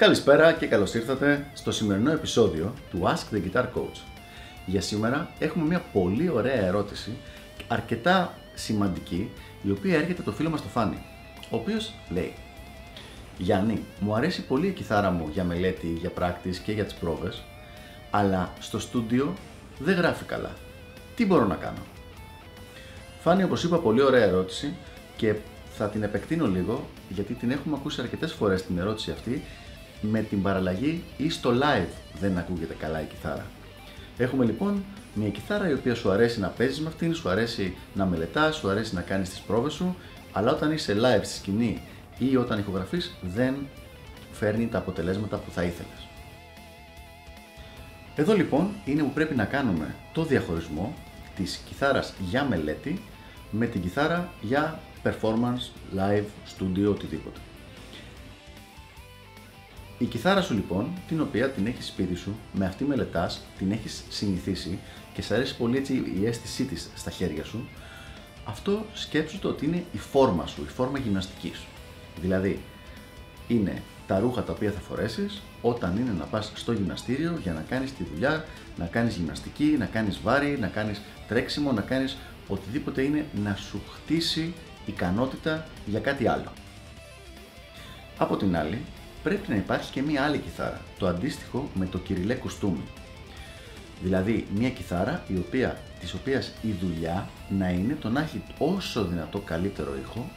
Καλησπέρα και καλώς ήρθατε στο σημερινό επεισόδιο του Ask the Guitar Coach. Για σήμερα έχουμε μια πολύ ωραία ερώτηση, αρκετά σημαντική, η οποία έρχεται το φίλο μας το Φάνη, ο οποίος λέει Γιάννη, μου αρέσει πολύ η κιθάρα μου για μελέτη, για practice και για τις πρόβες, αλλά στο στούντιο δεν γράφει καλά. Τι μπορώ να κάνω; Φάνη, όπως είπα, πολύ ωραία ερώτηση και θα την επεκτείνω λίγο γιατί την έχουμε ακούσει αρκετές φορές την ερώτηση αυτή με την παραλλαγή ή στο live δεν ακούγεται καλά η κιθάρα. Έχουμε λοιπόν μια κιθάρα η οποία σου αρέσει να παίζεις με αυτήν, σου αρέσει να μελετάς, σου αρέσει να κάνεις τις πρόβες σου, αλλά όταν είσαι live στη σκηνή ή όταν ηχογραφείς δεν φέρνει τα αποτελέσματα που θα ήθελες. Εδώ λοιπόν είναι που πρέπει να κάνουμε το διαχωρισμό της κιθάρας για μελέτη με την κιθάρα για performance, live, studio, οτιδήποτε. Η κιθάρα σου λοιπόν, την οποία την έχεις σπίτι σου, με αυτή μελετάς, την έχεις συνηθίσει και σε αρέσει πολύ έτσι η αίσθησή της στα χέρια σου, αυτό σκέψου το ότι είναι η φόρμα σου, η φόρμα γυμναστικής σου. Δηλαδή, είναι τα ρούχα τα οποία θα φορέσεις όταν είναι να πας στο γυμναστήριο για να κάνεις τη δουλειά, να κάνεις γυμναστική, να κάνεις βάρη, να κάνεις τρέξιμο, να κάνεις οτιδήποτε είναι να σου χτίσει ικανότητα για κάτι άλλο. Από την άλλη, πρέπει να υπάρχει και μία άλλη κιθάρα, το αντίστοιχο με το κυριλέ κουστούμι. Δηλαδή, μία κιθάρα η οποία, της οποίας η δουλειά να είναι το να έχει όσο δυνατό καλύτερο ήχο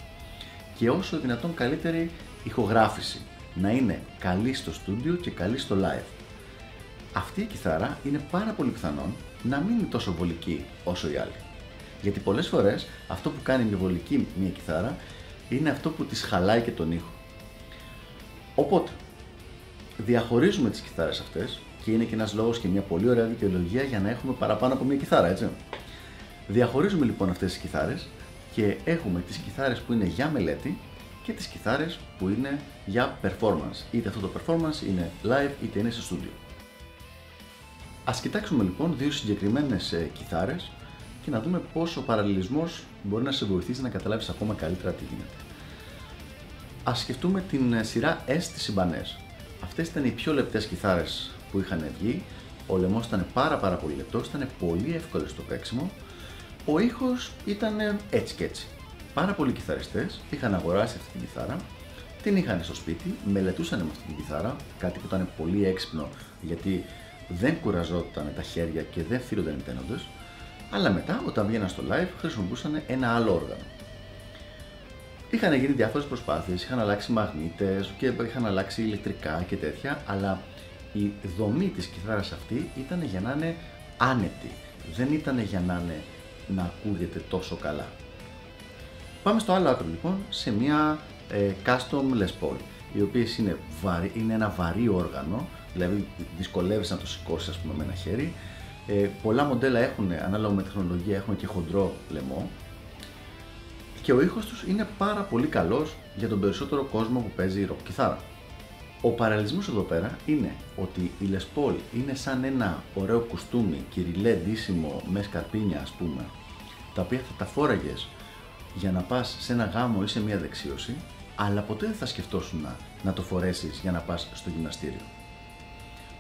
και όσο δυνατόν καλύτερη ηχογράφηση. Να είναι καλή στο στούντιο και καλή στο live. Αυτή η κιθάρα είναι πάρα πολύ πιθανόν να μην είναι τόσο βολική όσο η άλλη. Γιατί πολλές φορές αυτό που κάνει μια βολική μια κιθάρα είναι αυτό που της χαλάει και τον ήχο. Οπότε, διαχωρίζουμε τις κιθάρες αυτές και είναι και ένας λόγος και μια πολύ ωραία δικαιολογία για να έχουμε παραπάνω από μια κιθάρα, έτσι. Διαχωρίζουμε λοιπόν αυτές τις κιθάρες και έχουμε τις κιθάρες που είναι για μελέτη και τις κιθάρες που είναι για performance. Είτε αυτό το performance είναι live είτε είναι στο studio. Ας κοιτάξουμε λοιπόν δύο συγκεκριμένες ε, κιθάρες και να δούμε πώς ο παραλληλισμός μπορεί να σε βοηθήσει να καταλάβεις ακόμα καλύτερα τι γίνεται. Ας σκεφτούμε την ε, σειρά S της Ibanez. Αυτές ήταν οι πιο λεπτές κιθάρες που είχαν βγει. Ο λαιμός ήταν πάρα πάρα πολύ λεπτός, ήταν πολύ εύκολο στο παίξιμο. Ο ήχος ήταν ε, έτσι και έτσι. Πάρα πολλοί κιθαριστές είχαν αγοράσει αυτή την κιθάρα, την είχαν στο σπίτι, μελετούσαν με αυτή την κιθάρα, κάτι που ήταν πολύ έξυπνο γιατί δεν κουραζόταν τα χέρια και δεν φύρονταν οι τένοντες, αλλά μετά όταν βγαίναν στο live χρησιμοποιούσαν ένα άλλο όργανο. Είχαν γίνει διάφορες προσπάθειες, είχαν αλλάξει μαγνήτες και είχαν αλλάξει ηλεκτρικά και τέτοια, αλλά η δομή της κιθάρας αυτή ήταν για να είναι άνετη. Δεν ήταν για να, είναι, να ακούγεται τόσο καλά. Πάμε στο άλλο άκρο λοιπόν, σε μια ε, custom Les Paul, οι οποίες είναι, είναι ένα βαρύ όργανο, δηλαδή δυσκολεύεσαι να το σηκώσεις ας πούμε με ένα χέρι. Ε, πολλά μοντέλα έχουν, ανάλογα με τεχνολογία, έχουν και χοντρό λαιμό, και ο ήχος τους είναι πάρα πολύ καλός για τον περισσότερο κόσμο που παίζει rock κιθάρα. Ο παραλληλισμός εδώ πέρα είναι ότι η Les Paul είναι σαν ένα ωραίο κουστούμι, κυριλέ ντύσιμο με σκαρπίνια ας πούμε, τα οποία θα τα φόραγες για να πας σε ένα γάμο ή σε μια δεξίωση, αλλά ποτέ δεν θα σκεφτόσουν να, να το φορέσεις για να πας στο γυμναστήριο.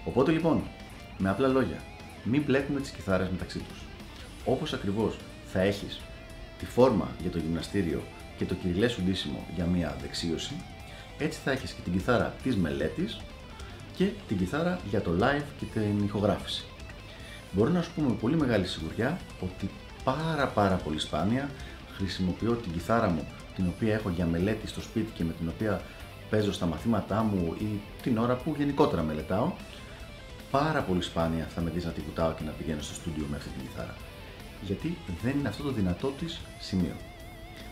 Οπότε λοιπόν, με απλά λόγια, μην μπλέκουμε τις κιθάρες μεταξύ τους. Όπως ακριβώς θα έχεις τη φόρμα για το γυμναστήριο και το κυριλέ σου ντύσιμο για μια δεξίωση, έτσι θα έχεις και την κιθάρα της μελέτης και την κιθάρα για το live και την ηχογράφηση. Μπορώ να σου πούμε με πολύ μεγάλη σιγουριά ότι πάρα πάρα πολύ σπάνια χρησιμοποιώ την κιθάρα μου την οποία έχω για μελέτη στο σπίτι και με την οποία παίζω στα μαθήματά μου ή την ώρα που γενικότερα μελετάω. Πάρα πολύ σπάνια θα με δεις να την κουτάω και να πηγαίνω στο στούντιο με αυτή την κιθάρα γιατί δεν είναι αυτό το δυνατό της σημείο.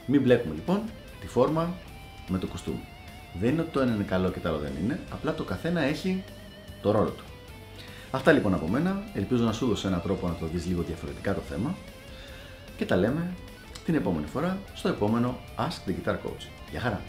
Μην μπλέκουμε λοιπόν τη φόρμα με το κουστούμι. Δεν είναι ότι το ένα είναι καλό και το άλλο δεν είναι, απλά το καθένα έχει το ρόλο του. Αυτά λοιπόν από μένα, ελπίζω να σου δώσω έναν τρόπο να το δεις λίγο διαφορετικά το θέμα και τα λέμε την επόμενη φορά στο επόμενο Ask the Guitar Coach. Γεια χαρά!